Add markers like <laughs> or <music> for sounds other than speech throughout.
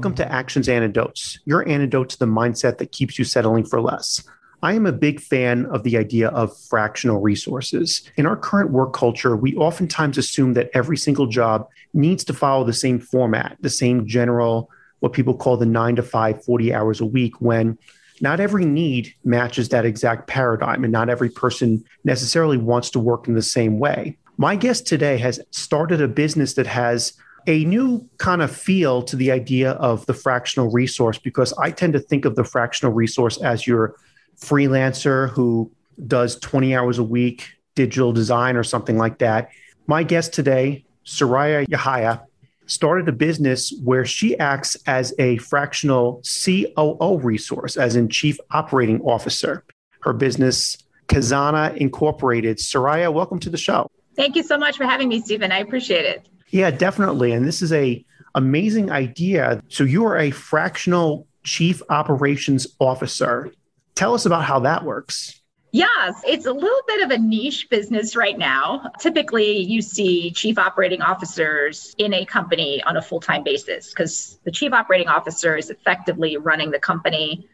Welcome to Actions Antidotes, your antidote to the mindset that keeps you settling for less. I am a big fan of the idea of fractional resources. In our current work culture, we oftentimes assume that every single job needs to follow the same format, the same general, what people call the nine to five, 40 hours a week, when not every need matches that exact paradigm, and not every person necessarily wants to work in the same way. My guest today has started a business that has a new kind of feel to the idea of the fractional resource because I tend to think of the fractional resource as your freelancer who does 20 hours a week digital design or something like that. My guest today, Soraya Yahaya, started a business where she acts as a fractional COO resource, as in Chief Operating Officer. Her business, Khazana Incorporated. Soraya, welcome to the show. Thank you so much for having me, Stephen. I appreciate it. Yeah, definitely. And this is a amazing idea. So you are a fractional chief operations officer. Tell us about how that works. Yes, it's a little bit of a niche business right now. Typically, you see chief operating officers in a company on a full time basis because the chief operating officer is effectively running the company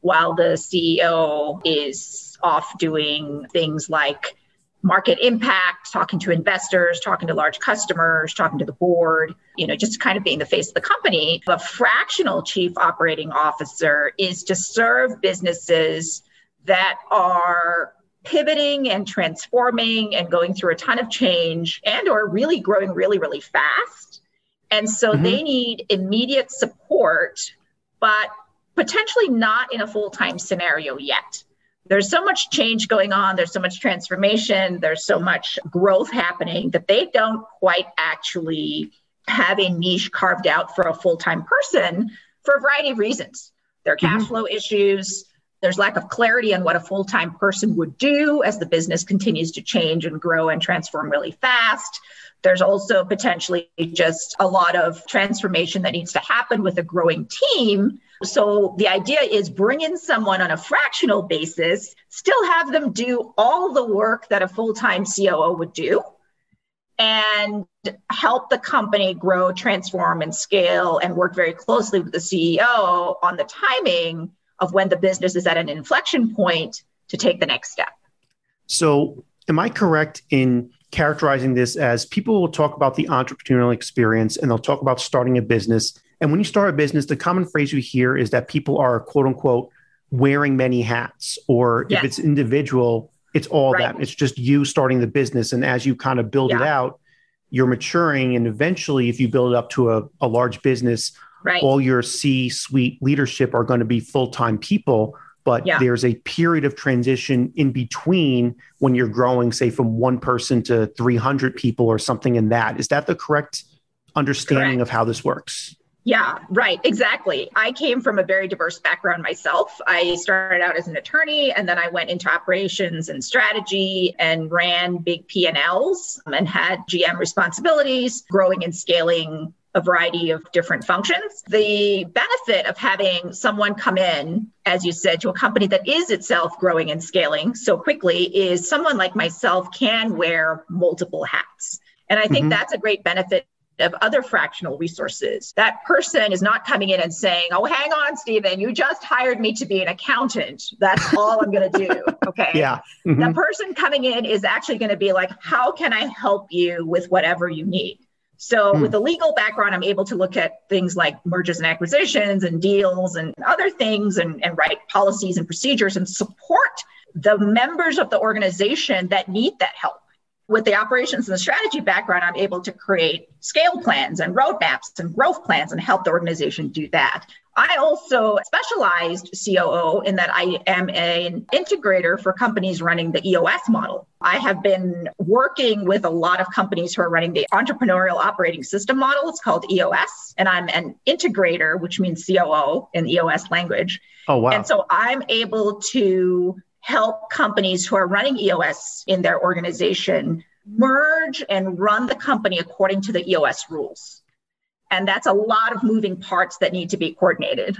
while the CEO is off doing things like market impact, talking to investors, talking to large customers, talking to the board, you know, just kind of being the face of the company. A fractional chief operating officer is to serve businesses that are pivoting and transforming and going through a ton of change and or really growing really really fast and so mm-hmm. they need immediate support but potentially not in a full-time scenario yet there's so much change going on, there's so much transformation, there's so much growth happening that they don't quite actually have a niche carved out for a full time person for a variety of reasons. There are cash mm-hmm. flow issues. There's lack of clarity on what a full time person would do as the business continues to change and grow and transform really fast. There's also potentially just a lot of transformation that needs to happen with a growing team so the idea is bring in someone on a fractional basis, still have them do all the work that a full time COO would do, and help the company grow, transform, and scale, and work very closely with the CEO on the timing of when the business is at an inflection point to take the next step. So, am I correct in characterizing this as people will talk about the entrepreneurial experience and they'll talk about starting a business and when you start a business, the common phrase you hear is that people are quote unquote wearing many hats, or yes. if it's individual, it's all right. that. It's just you starting the business. And as you kind of build yeah. it out, you're maturing. And eventually, if you build it up to a, a large business, right. all your C suite leadership are going to be full time people. But yeah. there's a period of transition in between when you're growing, say, from one person to 300 people or something in that. Is that the correct understanding correct. of how this works? Yeah, right. Exactly. I came from a very diverse background myself. I started out as an attorney and then I went into operations and strategy and ran big P&Ls and had GM responsibilities, growing and scaling a variety of different functions. The benefit of having someone come in, as you said, to a company that is itself growing and scaling so quickly is someone like myself can wear multiple hats. And I think mm-hmm. that's a great benefit of other fractional resources. That person is not coming in and saying, Oh, hang on, Stephen, you just hired me to be an accountant. That's all I'm going to do. <laughs> Okay. Yeah. Mm-hmm. The person coming in is actually going to be like, How can I help you with whatever you need? So, mm. with a legal background, I'm able to look at things like mergers and acquisitions and deals and other things and, and write policies and procedures and support the members of the organization that need that help with the operations and the strategy background, I'm able to create scale plans and roadmaps and growth plans and help the organization do that. I also specialized COO in that I am an integrator for companies running the EOS model. I have been working with a lot of companies who are running the entrepreneurial operating system model. It's called EOS, and I'm an integrator, which means COO in EOS language. Oh, wow. And so I'm able to help companies who are running EOS in their organization merge and run the company according to the EOS rules. And that's a lot of moving parts that need to be coordinated.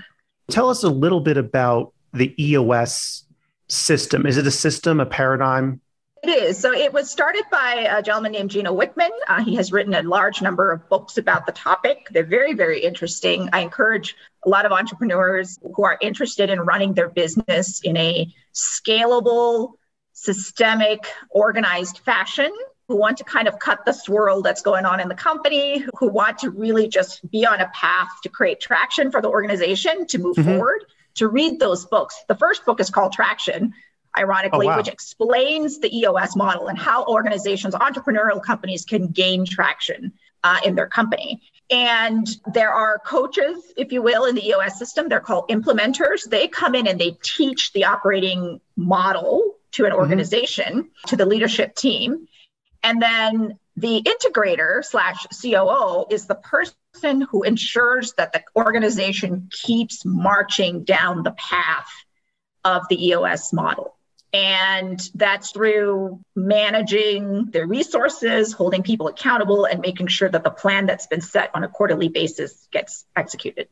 Tell us a little bit about the EOS system. Is it a system, a paradigm? It is. So it was started by a gentleman named Gino Wickman. Uh, he has written a large number of books about the topic. They're very, very interesting. I encourage a lot of entrepreneurs who are interested in running their business in a scalable, systemic, organized fashion who want to kind of cut the swirl that's going on in the company, who want to really just be on a path to create traction for the organization to move mm-hmm. forward, to read those books. The first book is called Traction ironically, oh, wow. which explains the EOS model and how organizations, entrepreneurial companies can gain traction uh, in their company. And there are coaches, if you will, in the EOS system. They're called implementers. They come in and they teach the operating model to an mm-hmm. organization, mm-hmm. to the leadership team. And then the integrator slash COO is the person who ensures that the organization keeps marching down the path of the EOS model. And that's through managing their resources, holding people accountable, and making sure that the plan that's been set on a quarterly basis gets executed.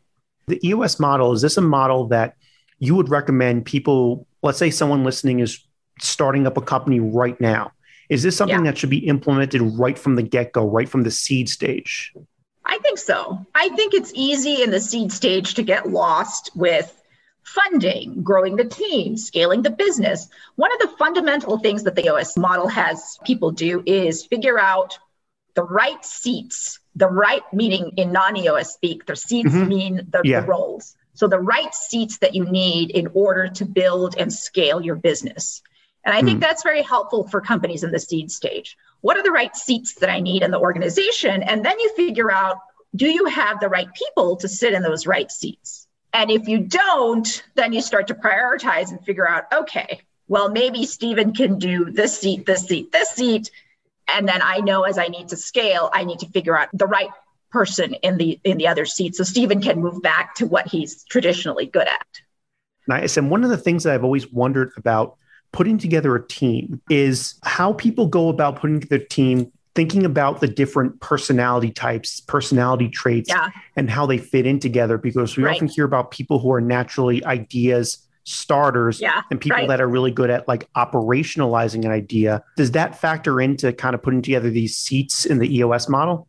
The EOS model is this a model that you would recommend people, let's say someone listening is starting up a company right now? Is this something yeah. that should be implemented right from the get go, right from the seed stage? I think so. I think it's easy in the seed stage to get lost with funding, growing the team, scaling the business. One of the fundamental things that the EOS model has people do is figure out the right seats, the right meaning in non EOS speak, the seats mm-hmm. mean the, yeah. the roles. So the right seats that you need in order to build and scale your business. And I think mm. that's very helpful for companies in the seed stage. What are the right seats that I need in the organization? And then you figure out do you have the right people to sit in those right seats? And if you don't, then you start to prioritize and figure out, okay, well, maybe Stephen can do this seat, this seat, this seat. And then I know as I need to scale, I need to figure out the right person in the in the other seat. So Stephen can move back to what he's traditionally good at. Nice. And one of the things that I've always wondered about putting together a team is how people go about putting their team thinking about the different personality types, personality traits, yeah. and how they fit in together. Because we right. often hear about people who are naturally ideas starters yeah, and people right. that are really good at like operationalizing an idea. Does that factor into kind of putting together these seats in the EOS model?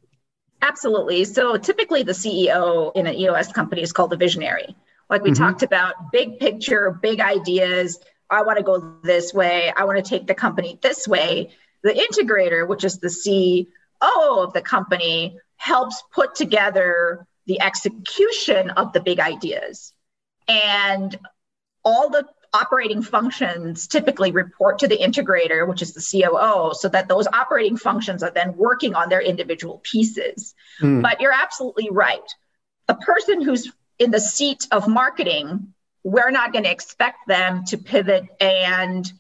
Absolutely. So typically the CEO in an EOS company is called the visionary. Like we mm-hmm. talked about, big picture, big ideas. I want to go this way. I want to take the company this way. The integrator, which is the COO of the company, helps put together the execution of the big ideas. And all the operating functions typically report to the integrator, which is the COO, so that those operating functions are then working on their individual pieces. Mm. But you're absolutely right. A person who's in the seat of marketing, we're not going to expect them to pivot and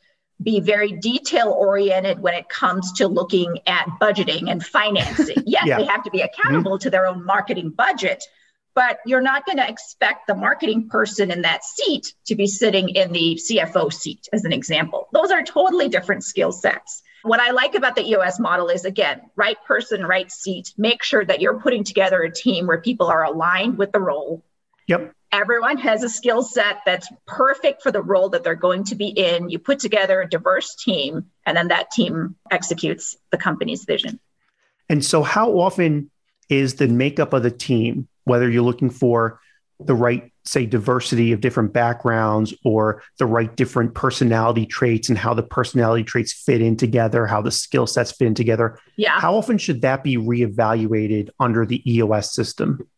be very detail oriented when it comes to looking at budgeting and financing. <laughs> Yes, yeah. they have to be accountable mm-hmm. to their own marketing budget, but you're not going to expect the marketing person in that seat to be sitting in the CFO seat, as an example. Those are totally different skill sets. What I like about the EOS model is again, right person, right seat. Make sure that you're putting together a team where people are aligned with the role. Yep everyone has a skill set that's perfect for the role that they're going to be in. You put together a diverse team, and then that team executes the company's vision. And so, how often is the makeup of the team, whether you're looking for the right, say, diversity of different backgrounds or the right different personality traits and how the personality traits fit in together, how the skill sets fit in together? Yeah. How often should that be reevaluated under the EOS system?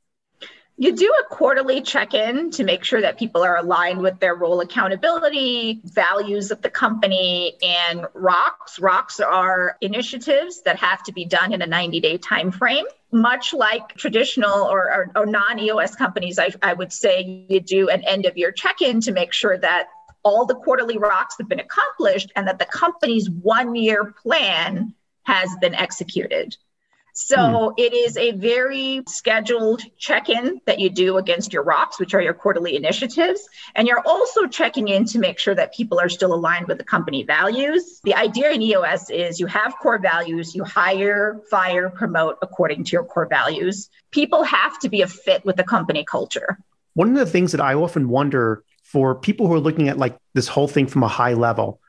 You do a quarterly check in to make sure that people are aligned with their role accountability, values of the company, and rocks. Rocks are initiatives that have to be done in a 90 day time frame. Much like traditional or, or, or non EOS companies, I, I would say you do an end of year check in to make sure that all the quarterly rocks have been accomplished and that the company's one year plan has been executed. So hmm. it is a very scheduled check in that you do against your rocks, which are your quarterly initiatives. And you're also checking in to make sure that people are still aligned with the company values. The idea in EOS is you have core values, you hire, fire, promote according to your core values. People have to be a fit with the company culture. One of the things that I often wonder for people who are looking at like this whole thing from a high level,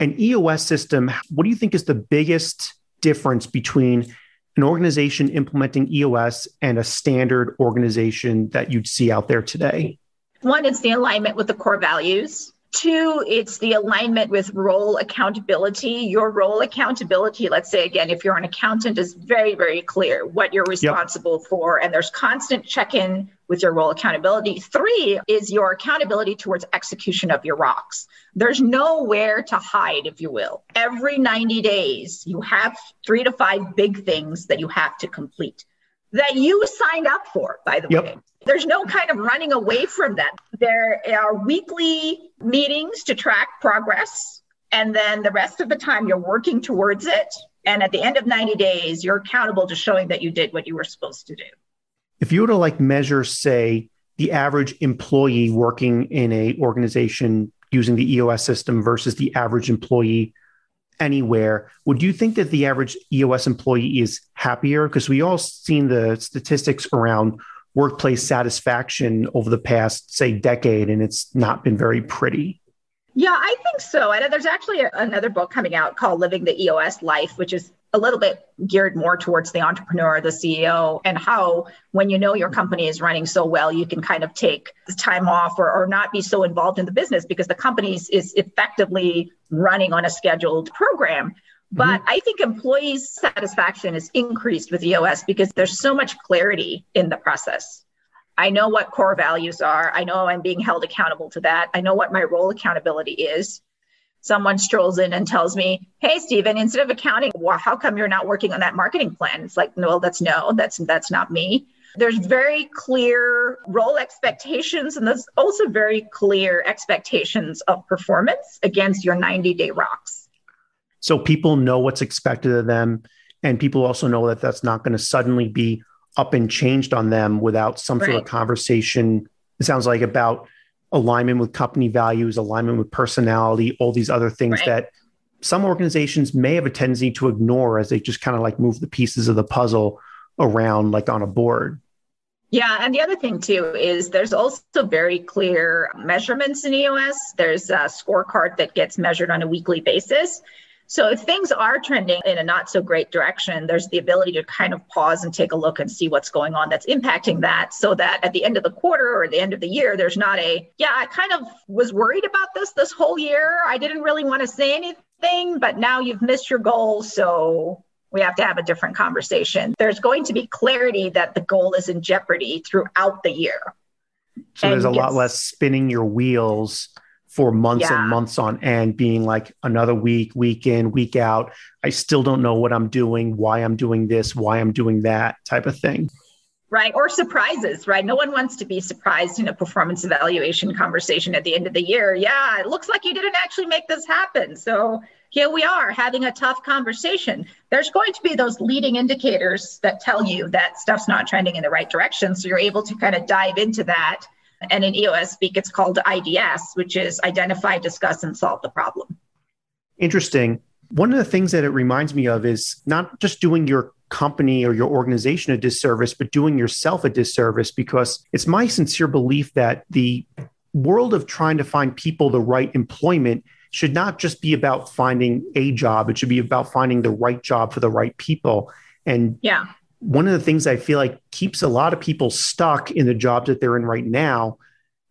An EOS system, what do you think is the biggest difference between an organization implementing EOS and a standard organization that you'd see out there today? One, it's the alignment with the core values. Two, it's the alignment with role accountability. Your role accountability, let's say again, if you're an accountant, is very, very clear what you're responsible yep. for, and there's constant check in with your role accountability. Three is your accountability towards execution of your rocks. There's nowhere to hide, if you will. Every 90 days, you have three to five big things that you have to complete that you signed up for, by the yep. way. There's no kind of running away from that. There are weekly meetings to track progress. And then the rest of the time, you're working towards it. And at the end of 90 days, you're accountable to showing that you did what you were supposed to do. If you were to like measure, say, the average employee working in a organization using the EOS system versus the average employee anywhere. Would you think that the average EOS employee is happier? Because we all seen the statistics around workplace satisfaction over the past, say, decade, and it's not been very pretty. Yeah, I think so. And there's actually another book coming out called Living the EOS Life, which is a little bit geared more towards the entrepreneur, the CEO, and how when you know your company is running so well, you can kind of take time off or, or not be so involved in the business because the company is effectively running on a scheduled program. But mm-hmm. I think employees' satisfaction is increased with EOS because there's so much clarity in the process. I know what core values are. I know I'm being held accountable to that. I know what my role accountability is someone strolls in and tells me, "Hey, Stephen, instead of accounting, well, how come you're not working on that marketing plan?" It's like, no, that's no, that's that's not me. There's very clear role expectations, and there's also very clear expectations of performance against your 90 day rocks. So people know what's expected of them, and people also know that that's not going to suddenly be up and changed on them without some right. sort of conversation. It sounds like about alignment with company values, alignment with personality, all these other things right. that some organizations may have a tendency to ignore as they just kind of like move the pieces of the puzzle around like on a board. Yeah, and the other thing too is there's also very clear measurements in EOS. There's a scorecard that gets measured on a weekly basis. So if things are trending in a not so great direction, there's the ability to kind of pause and take a look and see what's going on that's impacting that so that at the end of the quarter or the end of the year, there's not a, yeah, I kind of was worried about this this whole year. I didn't really want to say anything, but now you've missed your goal. So we have to have a different conversation. There's going to be clarity that the goal is in jeopardy throughout the year. So and there's a lot less spinning your wheels for months yeah. and months on end, being like another week, week in, week out. I still don't know what I'm doing, why I'm doing this, why I'm doing that type of thing. Right. Or surprises, right? No one wants to be surprised in a performance evaluation conversation at the end of the year. Yeah, it looks like you didn't actually make this happen. So here we are having a tough conversation. There's going to be those leading indicators that tell you that stuff's not trending in the right direction. So you're able to kind of dive into that and in EOS speak, it's called IDS, which is identify, discuss, and solve the problem. Interesting. One of the things that it reminds me of is not just doing your company or your organization a disservice, but doing yourself a disservice because it's my sincere belief that the world of trying to find people the right employment should not just be about finding a job, it should be about finding the right job for the right people. And yeah one of the things I feel like keeps a lot of people stuck in the jobs that they're in right now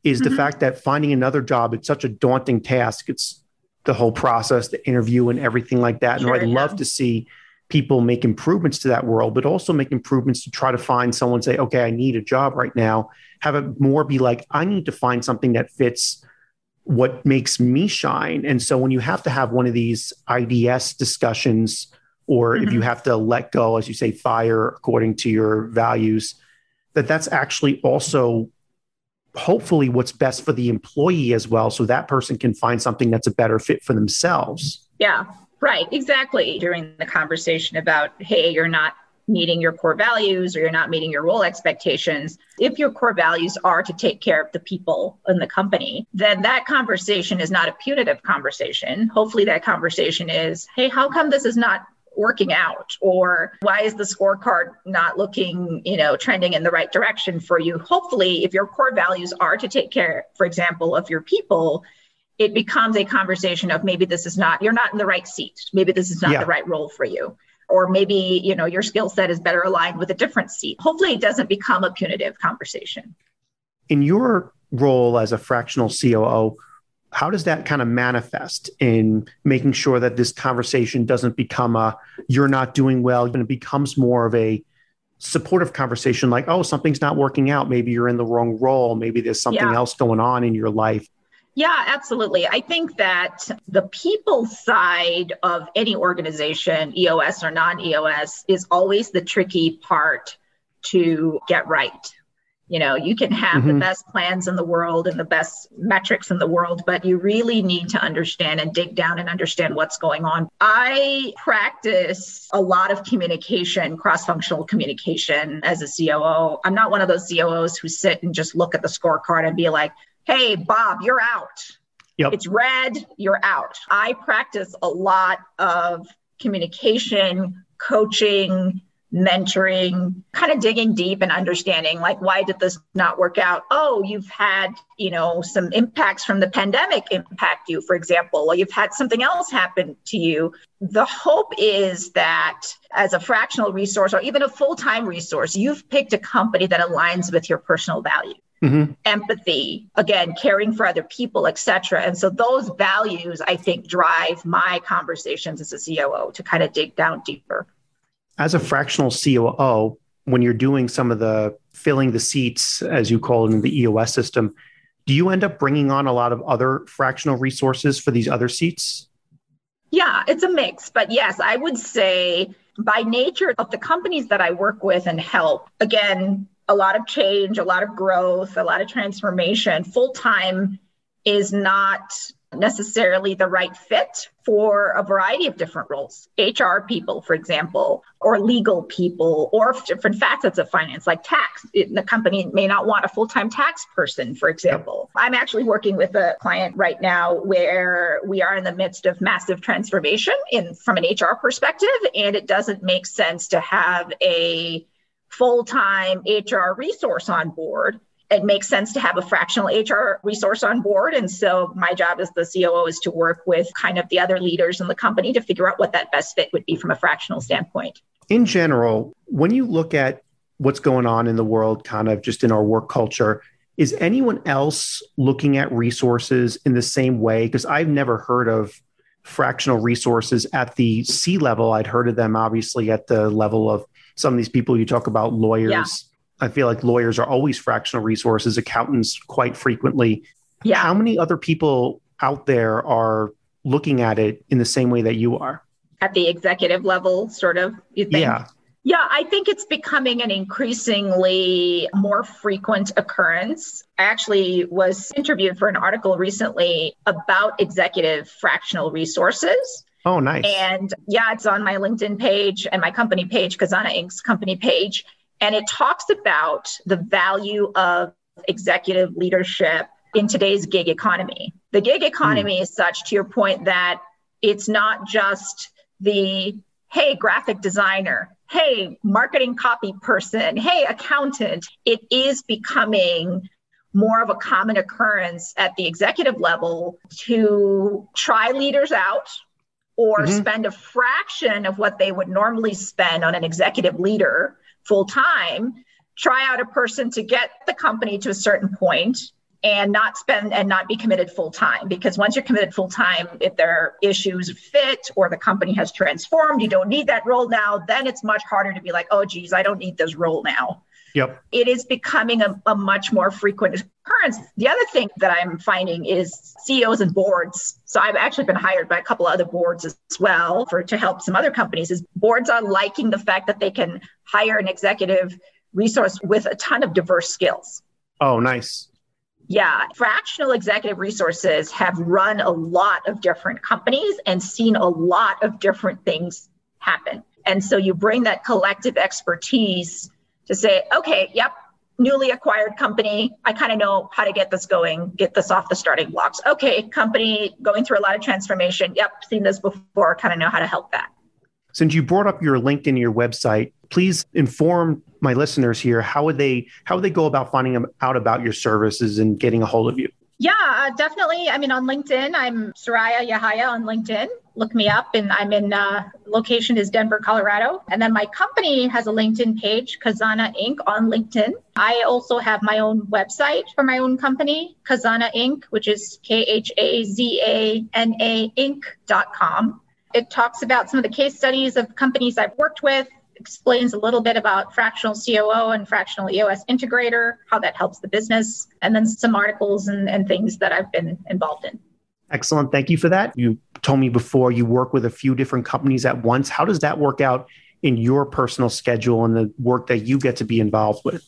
is mm-hmm. the fact that finding another job it's such a daunting task. It's the whole process, the interview, and everything like that. Sure, and I'd yeah. love to see people make improvements to that world, but also make improvements to try to find someone say, okay, I need a job right now. Have it more be like, I need to find something that fits what makes me shine. And so when you have to have one of these IDS discussions or mm-hmm. if you mm-hmm. have to let go as you say fire according to your values that that's actually also hopefully what's best for the employee as well so that person can find something that's a better fit for themselves yeah right exactly during the conversation about hey you're not meeting your core values or you're not meeting your role expectations if your core values are to take care of the people in the company then that conversation is not a punitive conversation hopefully that conversation is hey how come this is not working out or why is the scorecard not looking you know trending in the right direction for you hopefully if your core values are to take care for example of your people it becomes a conversation of maybe this is not, you're not in the right seat. Maybe this is not yeah. the right role for you. Or maybe, you know, your skill set is better aligned with a different seat. Hopefully it doesn't become a punitive conversation. In your role as a fractional COO, how does that kind of manifest in making sure that this conversation doesn't become a you're not doing well and it becomes more of a supportive conversation like oh something's not working out maybe you're in the wrong role maybe there's something yeah. else going on in your life yeah, absolutely. I think that the people side of any organization, EOS or non EOS, is always the tricky part to get right. You know, you can have mm-hmm. the best plans in the world and the best metrics in the world, but you really need to understand and dig down and understand what's going on. I practice a lot of communication, cross functional communication as a COO. I'm not one of those COOs who sit and just look at the scorecard and be like, hey, Bob, you're out. Yep. It's red, you're out. I practice a lot of communication, coaching, mentoring, kind of digging deep and understanding like why did this not work out? Oh, you've had, you know, some impacts from the pandemic impact you, for example, or you've had something else happen to you. The hope is that as a fractional resource or even a full-time resource, you've picked a company that aligns with your personal value. Mm-hmm. empathy again caring for other people etc and so those values i think drive my conversations as a coo to kind of dig down deeper as a fractional COO, when you're doing some of the filling the seats, as you call it in the EOS system, do you end up bringing on a lot of other fractional resources for these other seats? Yeah, it's a mix. But yes, I would say by nature of the companies that I work with and help, again, a lot of change, a lot of growth, a lot of transformation. Full time is not necessarily the right fit for a variety of different roles. Hr people for example or legal people or different facets of finance like tax. It, the company may not want a full-time tax person for example. I'm actually working with a client right now where we are in the midst of massive transformation in from an hr perspective and it doesn't make sense to have a full-time hr resource on board it makes sense to have a fractional HR resource on board. And so my job as the COO is to work with kind of the other leaders in the company to figure out what that best fit would be from a fractional standpoint. In general, when you look at what's going on in the world, kind of just in our work culture, is anyone else looking at resources in the same way? Because I've never heard of fractional resources at the C level. I'd heard of them obviously at the level of some of these people you talk about, lawyers. Yeah I feel like lawyers are always fractional resources, accountants quite frequently. Yeah. How many other people out there are looking at it in the same way that you are? At the executive level, sort of, you think? Yeah. Yeah, I think it's becoming an increasingly more frequent occurrence. I actually was interviewed for an article recently about executive fractional resources. Oh, nice. And yeah, it's on my LinkedIn page and my company page, Khazana Inc.'s company page. And it talks about the value of executive leadership in today's gig economy. The gig economy mm. is such, to your point, that it's not just the, hey, graphic designer, hey, marketing copy person, hey, accountant. It is becoming more of a common occurrence at the executive level to try leaders out or mm-hmm. spend a fraction of what they would normally spend on an executive leader full time, try out a person to get the company to a certain point and not spend and not be committed full time because once you're committed full time if there are issues fit or the company has transformed you don't need that role now then it's much harder to be like oh geez i don't need this role now Yep. It is becoming a, a, much more frequent occurrence. The other thing that I'm finding is CEOs and boards. So I've actually been hired by a couple other boards as well for to help some other companies. Is boards are liking the fact that they can hire an executive resource with a ton of diverse skills. Oh, nice. Yeah, fractional executive resources have run a lot of different companies and seen a lot of different things happen. And so you bring that collective expertise to say, okay, yep, newly acquired company. I kind of know how to get this going, get this off the starting blocks. Okay, company going through a lot of transformation. Yep, seen this before, kind of know how to help that. Since you brought up your LinkedIn, your website, please inform my listeners here how would they how would they go about finding out about your services and getting a hold of you? Yeah, definitely. I mean, on LinkedIn, I'm Soraya Yahaya on LinkedIn. Look me up, and I'm in uh, location is Denver, Colorado. And then my company has a LinkedIn page, Khazana Inc. on LinkedIn. I also have my own website for my own company, Khazana Inc., which is K H A Z A N A Inc.com. It talks about some of the case studies of companies I've worked with, explains a little bit about fractional COO and fractional EOS integrator, how that helps the business, and then some articles and, and things that I've been involved in. Excellent. Thank you for that. You told me before you work with a few different companies at once. How does that work out in your personal schedule and the work that you get to be involved with?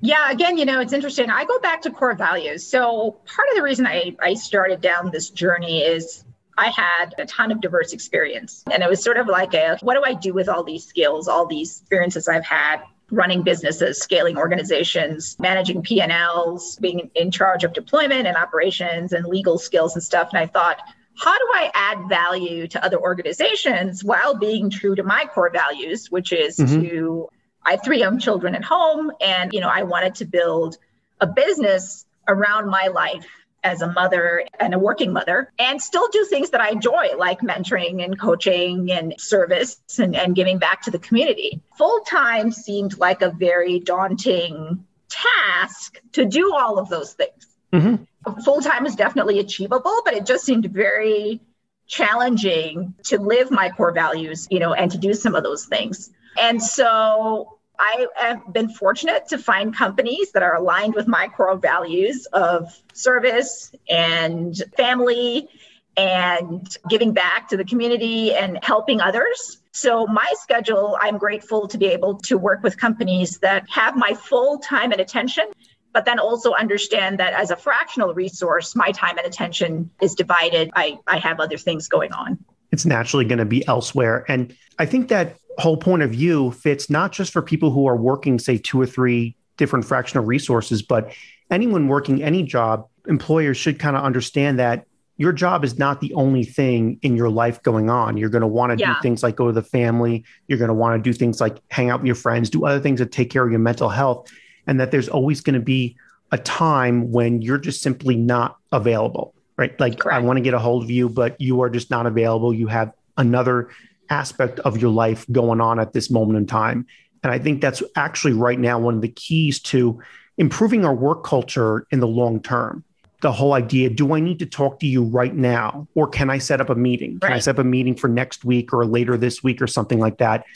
Yeah, again, you know, it's interesting. I go back to core values. So part of the reason I, I started down this journey is I had a ton of diverse experience. And it was sort of like a what do I do with all these skills, all these experiences I've had? running businesses, scaling organizations, managing P&Ls, being in charge of deployment and operations and legal skills and stuff. And I thought, how do I add value to other organizations while being true to my core values, which is mm-hmm. to I have three young children at home and you know I wanted to build a business around my life as a mother and a working mother and still do things that I enjoy, like mentoring and coaching and service and, and giving back to the community. Full time seemed like a very daunting task to do all of those things. Mm-hmm. Full time is definitely achievable, but it just seemed very challenging to live my core values, you know, and to do some of those things. And so I have been fortunate to find companies that are aligned with my core values of service and family and giving back to the community and helping others. So, my schedule, I'm grateful to be able to work with companies that have my full time and attention, but then also understand that as a fractional resource, my time and attention is divided. I, I have other things going on. It's naturally going to be elsewhere. And I think that whole point of view fits not just for people who are working, say, two or three different fractional resources, but anyone working any job, employers should kind of understand that your job is not the only thing in your life going on. You're going to want to yeah. do things like go to the family. You're going to want to do things like hang out with your friends, do other things that take care of your mental health, and that there's always going to be a time when you're just simply not available, right? Like Correct. I want to get a hold of you, but you are just not available. You have another aspect of your life going on at this moment in time. And I think that's actually right now one of the keys to improving our work culture in the long term. The whole idea do I need to talk to you right now? Or can I set up a meeting? Can I set up a meeting for next week or later this week or something like that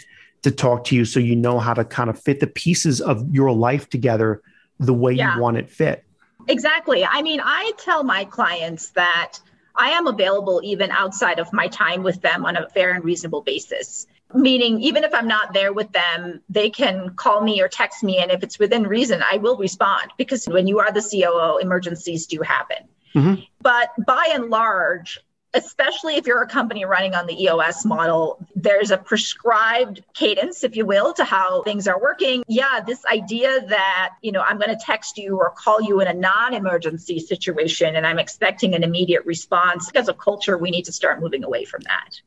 to talk to you so you know how to kind of fit the pieces of your life together the way yeah. you want it fit? Exactly. I mean, I tell my clients that I am available even outside of my time with them on a fair and reasonable basis. Meaning, even if I'm not there with them, they can call me or text me. And if it's within reason, I will respond because when you are the COO, emergencies do happen. Mm-hmm. But by and large, especially if you're a company running on the EOS model, there's a prescribed cadence, if you will, to how things are working. Yeah, this idea that, you know, I'm going to text you or call you in a non emergency situation and I'm expecting an immediate response. As a culture, we need to start moving away from that.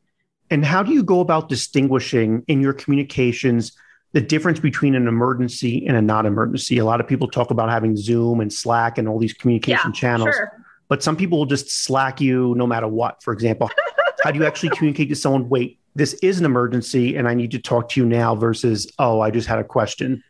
And how do you go about distinguishing in your communications? the difference between an emergency and a not emergency. A lot of people talk about having Zoom and Slack and all these communication yeah, channels. Sure but some people will just slack you no matter what. For example, how do you actually <laughs> communicate to someone, wait, this is an emergency and I need to talk to you now versus, oh, I just had a question?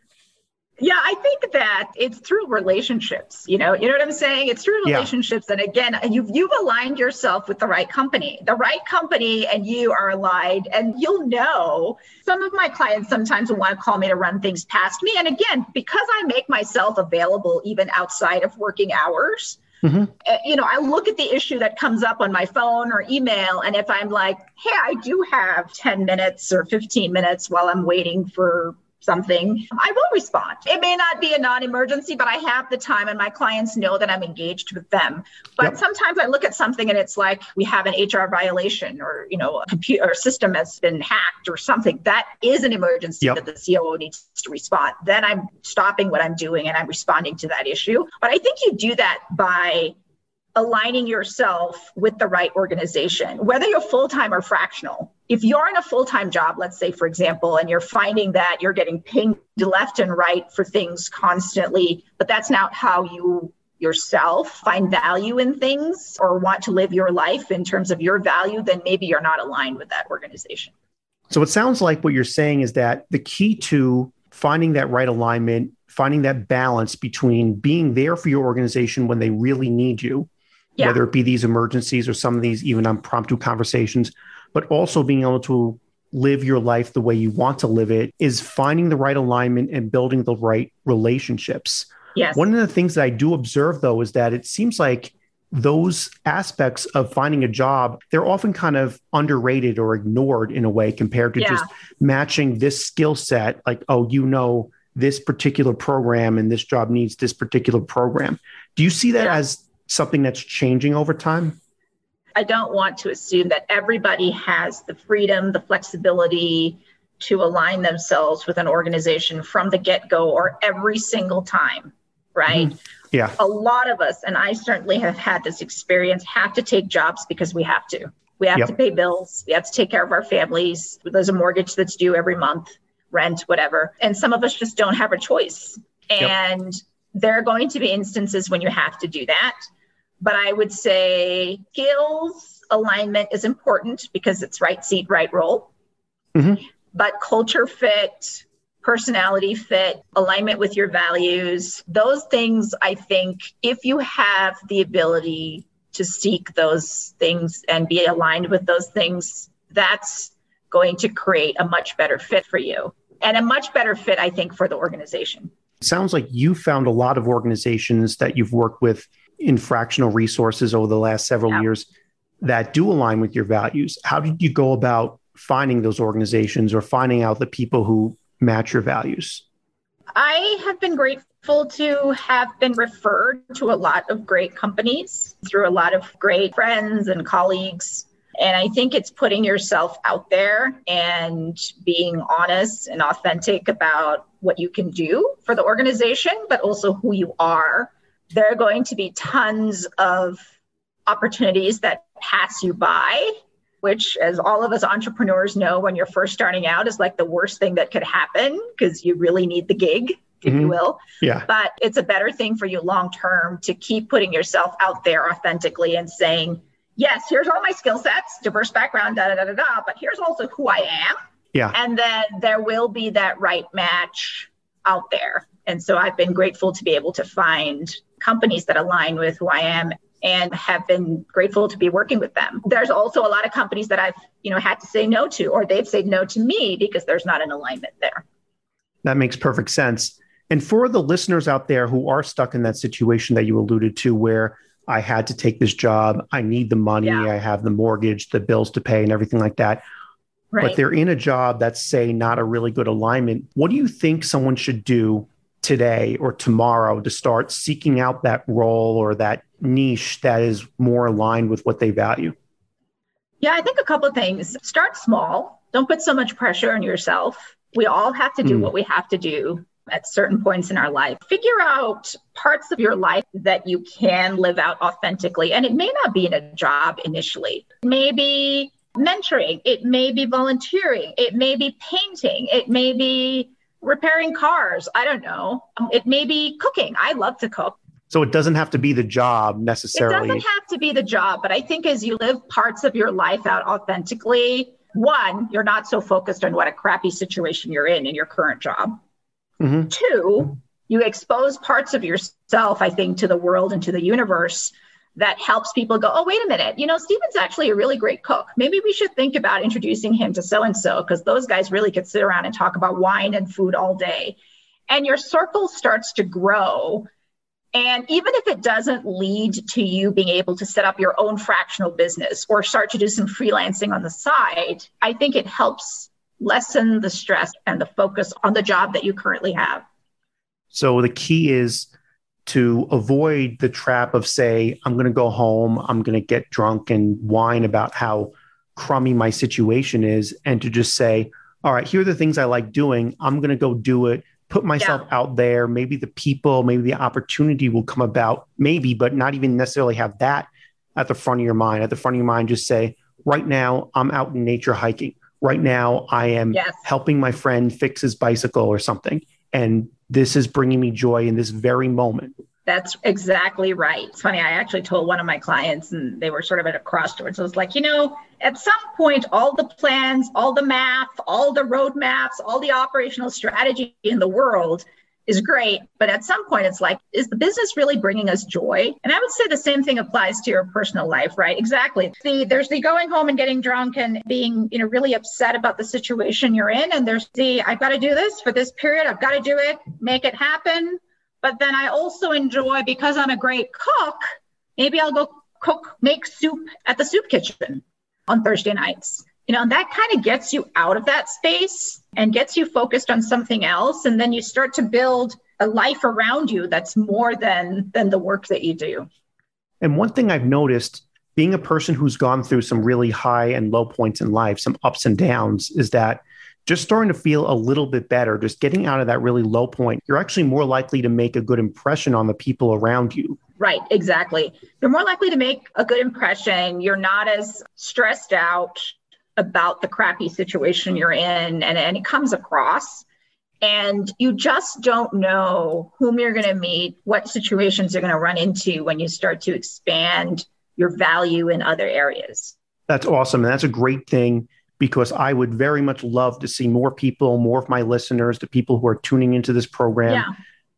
Yeah, I think that it's through relationships. You know, you know what I'm saying? It's through relationships. Yeah. And again, you've you've aligned yourself with the right company. The right company and you are aligned, and you'll know. Some of my clients sometimes will want to call me to run things past me. And again, because I make myself available even outside of working hours, Mm-hmm. Uh, you know, I look at the issue that comes up on my phone or email, and if I'm like, hey, I do have 10 minutes or 15 minutes while I'm waiting for something, I will respond. It may not be a non emergency, but I have the time and my clients know that I'm engaged with them. But yep. sometimes I look at something and it's like we have an HR violation or, you know, a computer system has been hacked or something. That is an emergency yep. that the COO needs to respond. Then I'm stopping what I'm doing and I'm responding to that issue. But I think you do that by aligning yourself with the right organization, whether you're full time or fractional. If you're in a full time job, let's say, for example, and you're finding that you're getting pinged left and right for things constantly, but that's not how you yourself find value in things or want to live your life in terms of your value, then maybe you're not aligned with that organization. So it sounds like what you're saying is that the key to finding that right alignment, finding that balance between being there for your organization when they really need you, yeah. whether it be these emergencies or some of these even impromptu conversations, but also being able to live your life the way you want to live it is finding the right alignment and building the right relationships. Yes. One of the things that I do observe though is that it seems like those aspects of finding a job, they're often kind of underrated or ignored in a way compared to yeah. just matching this skill set. Like, oh, you know, this particular program and this job needs this particular program. Do you see that yeah. as something that's changing over time? I don't want to assume that everybody has the freedom, the flexibility to align themselves with an organization from the get go or every single time, right? Mm-hmm. Yeah. A lot of us, and I certainly have had this experience, have to take jobs because we have to. We have yep. to pay bills. We have to take care of our families. There's a mortgage that's due every month, rent, whatever. And some of us just don't have a choice. And yep. there are going to be instances when you have to do that. But I would say skills alignment is important because it's right seat, right role. Mm-hmm. But culture fit, personality fit, alignment with your values, those things, I think, if you have the ability to seek those things and be aligned with those things, that's going to create a much better fit for you and a much better fit, I think, for the organization. sounds like you found a lot of organizations that you've worked with in fractional resources over the last several yeah. years that do align with your values. How did you go about finding those organizations or finding out the people who match your values? I have been grateful to have been referred to a lot of great companies through a lot of great friends and colleagues. And I think it's putting yourself out there and being honest and authentic about what you can do for the organization, but also who you are there are going to be tons of opportunities that pass you by which as all of us entrepreneurs know when you're first starting out is like the worst thing that could happen because you really need the gig if mm-hmm. you will. Yeah. But it's a better thing for you long term to keep putting yourself out there authentically and saying yes here's all my skill sets diverse background da da da da da but here's also who i am. Yeah. And then there will be that right match out there. And so I've been grateful to be able to find companies that align with who I am and have been grateful to be working with them. There's also a lot of companies that I've, you know, had to say no to or they've said no to me because there's not an alignment there. That makes perfect sense. And for the listeners out there who are stuck in that situation that you alluded to where I had to take this job, I need the money, yeah. I have the mortgage, the bills to pay and everything like that. Right. But they're in a job that's say not a really good alignment. What do you think someone should do today or tomorrow to start seeking out that role or that niche that is more aligned with what they value? Yeah, I think a couple of things. Start small. Don't put so much pressure on yourself. We all have to do mm. what we have to do at certain points in our life. Figure out parts of your life that you can live out authentically. And it may not be in a job initially. Maybe mentoring, it may be volunteering, it may be painting, it may be repairing cars. I don't know. Um, it may be cooking. I love to cook. So it doesn't have to be the job necessarily. It doesn't have to be the job, but I think as you live parts of your life out authentically, one, you're not so focused on what a crappy situation you're in in your current job. Mm-hmm. Two, you expose parts of yourself, I think, to the world and to the universe that helps people go, oh, wait a minute, you know, Stephen's actually a really great cook. Maybe we should think about introducing him to so and so because those guys really could sit around and talk about wine and food all day. And your circle starts to grow. And even if it doesn't lead to you being able to set up your own fractional business or start to do some freelancing on the side, I think it helps lessen the stress and the focus on the job that you currently have. So the key is to avoid the trap of say i'm going to go home i'm going to get drunk and whine about how crummy my situation is and to just say all right here are the things i like doing. I'm going to go do it. Put myself yeah. out there. Maybe the people maybe the opportunity will come about. Maybe but not even necessarily have that at the front of your mind. At the front of your mind just say right now i'm out in nature hiking. Right now i am yes. helping my friend fix his bicycle or something and this is bringing me joy in this very moment. That's exactly right. It's funny. I actually told one of my clients, and they were sort of at a crossroads. I was like, you know, at some point, all the plans, all the math, all the roadmaps, all the operational strategy in the world is great. But at some point, it's like, is the business really bringing us joy? And I would say the same thing applies to your personal life, right? Exactly. The, there's the going home and getting drunk and being, you know, really upset about the situation you're in. And there's the, I've got to do this for this period. I've got to do it, make it happen. But then I also enjoy, because I'm a great cook, maybe I'll go cook, make soup at the soup kitchen on Thursday nights you know, and that kind of gets you out of that space and gets you focused on something else. And then you start to build a life around you that's more than than the work that you do. And one thing I've noticed being a person who's gone through some really high and low points in life, some ups and downs, is that just starting to feel a little bit better, just getting out of that really low point, you're actually more likely to make a good impression on the people around you. Right, exactly. You're more likely to make a good impression. You're not as stressed out about the crappy situation you're in and, and it comes across and you just don't know whom you're going to meet what situations you're going to run into when you start to expand your value in other areas that's awesome and that's a great thing because i would very much love to see more people more of my listeners the people who are tuning into this program yeah.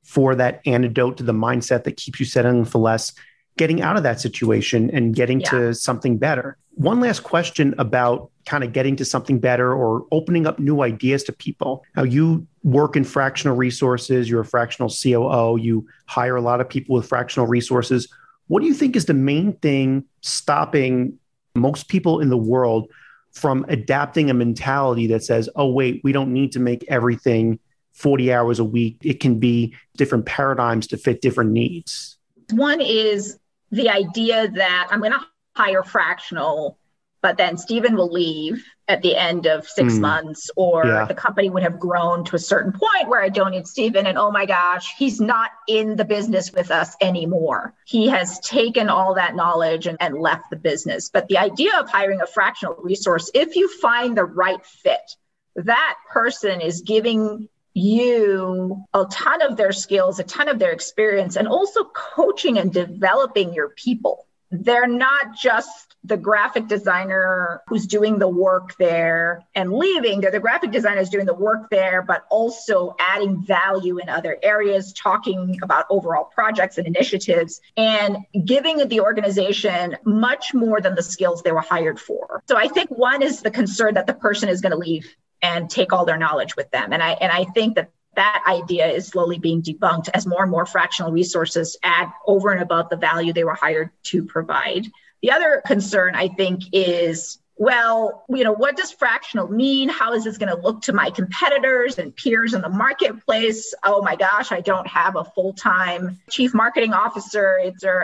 for that antidote to the mindset that keeps you settling for less getting out of that situation and getting yeah. to something better. One last question about kind of getting to something better or opening up new ideas to people. Now, you work in fractional resources, you're a fractional COO, you hire a lot of people with fractional resources. What do you think is the main thing stopping most people in the world from adapting a mentality that says, oh, wait, we don't need to make everything 40 hours a week? It can be different paradigms to fit different needs. One is the idea that I'm going to hire fractional, but then Stephen will leave at the end of six mm. months, or yeah. the company would have grown to a certain point where I don't need Stephen. And oh my gosh, he's not in the business with us anymore. He has taken all that knowledge and, and left the business. But the idea of hiring a fractional resource, if you find the right fit, that person is giving you a ton of their skills, a ton of their experience, and also coaching and developing your people. They're not just the graphic designer who's doing the work there and leaving. They're the graphic designers doing the work there, but also adding value in other areas, talking about overall projects and initiatives, and giving the organization much more than the skills they were hired for. So I think one is the concern that the person is going to leave and take all their knowledge with them. And I and I think that that idea is slowly being debunked as more and more fractional resources add over and above the value they were hired to provide. The other concern I think is well, you know, what does fractional mean? How is this going to look to my competitors and peers in the marketplace? Oh my gosh, I don't have a full-time chief marketing officer.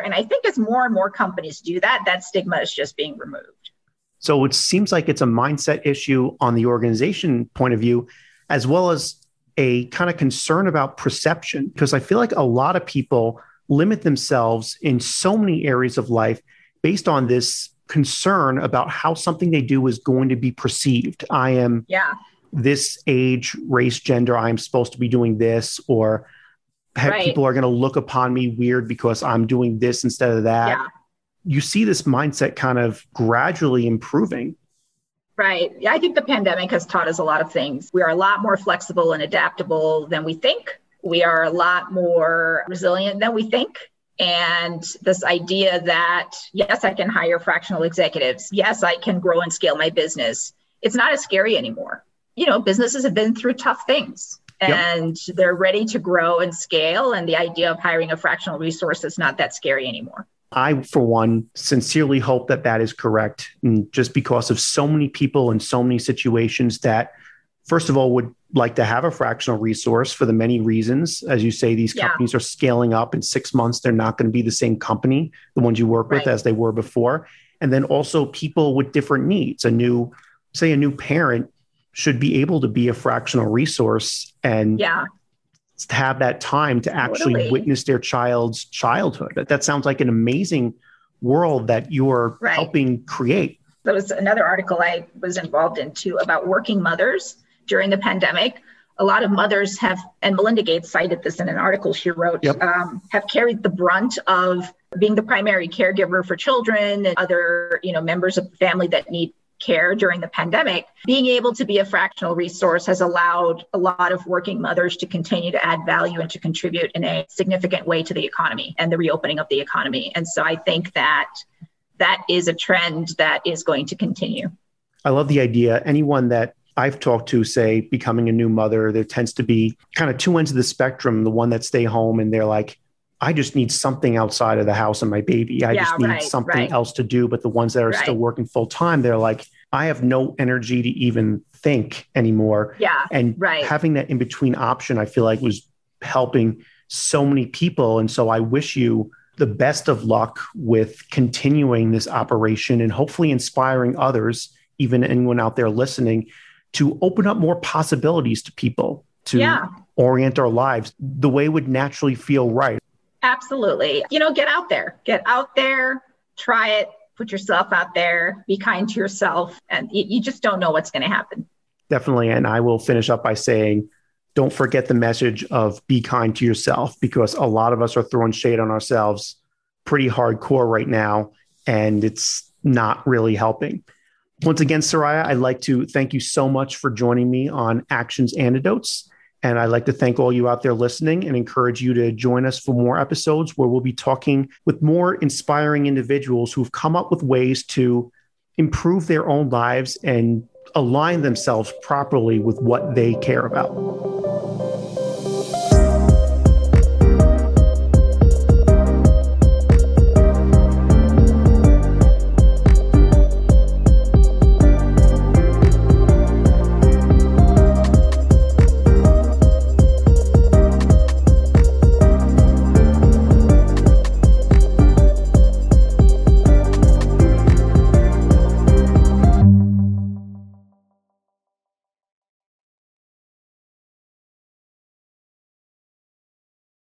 And I think as more and more companies do that, that stigma is just being removed. So it seems like it's a mindset issue on the organization point of view, as well as a kind of concern about perception, because I feel like a lot of people limit themselves in so many areas of life based on this concern about how something they do is going to be perceived. I am yeah. this age, race, gender, I'm supposed to be doing this, or right. people are going to look upon me weird because I'm doing this instead of that. Yeah you see this mindset kind of gradually improving. Right. Yeah, I think the pandemic has taught us a lot of things. We are a lot more flexible and adaptable than we think. We are a lot more resilient than we think. And this idea that, yes, I can hire fractional executives. Yes, I can grow and scale my business. It's not as scary anymore. You know, businesses have been through tough things and yep. they're ready to grow and scale. And the idea of hiring a fractional resource is not that scary anymore. I, for one, sincerely hope that that is correct. And just because of so many people and so many situations that, first of all, would like to have a fractional resource for the many reasons. As you say, these yeah. companies are scaling up in six months. They're not going to be the same company, the ones you work right. with, as they were before. And then also people with different needs. A new, say, a new parent should be able to be a fractional resource and yeah to have that time to actually totally. witness their child's childhood. That, that sounds like an amazing world that you're right. helping create. There was another article I was involved in too about working mothers during the pandemic. a lot of mothers have, and Melinda Gates cited this in an article she wrote, yep. um, have carried the brunt of being the primary caregiver for children and other, you know, members of the family that need care during the pandemic, being able to be a fractional resource has allowed a lot of working mothers to continue to add value and to contribute in a significant way to the economy and the reopening of the economy. And so I think that that is a trend that is going to continue. I love the idea. Anyone that I've talked to say becoming a new mother, there tends to be kind of two ends of the spectrum. The one that stay home and they're like, I just need something outside of the house and my baby. I yeah, just need right, something right. else to do. But the ones that are right. still working full time, they're like, I have no energy to even think anymore. Yeah. And right. having that in between option, I feel like was helping so many people. And so I wish you the best of luck with continuing this operation and hopefully inspiring others, even anyone out there listening, to open up more possibilities to people to yeah. orient our lives the way would naturally feel right. Absolutely. You know, get out there, get out there, try it, put yourself out there, be kind to yourself, and you, just don't know what's going to happen. Definitely. And I will finish up by saying, don't forget the message of be kind to yourself because a lot of us are throwing shade on ourselves pretty hardcore right now, and it's not really helping. Once again, Soraya, I'd like to thank you so much for joining me on Actions Antidotes. And I'd like to thank all you out there listening and encourage you to join us for more episodes where we'll be talking with more inspiring individuals who've come up with ways to improve their own lives and align themselves properly with what they care about.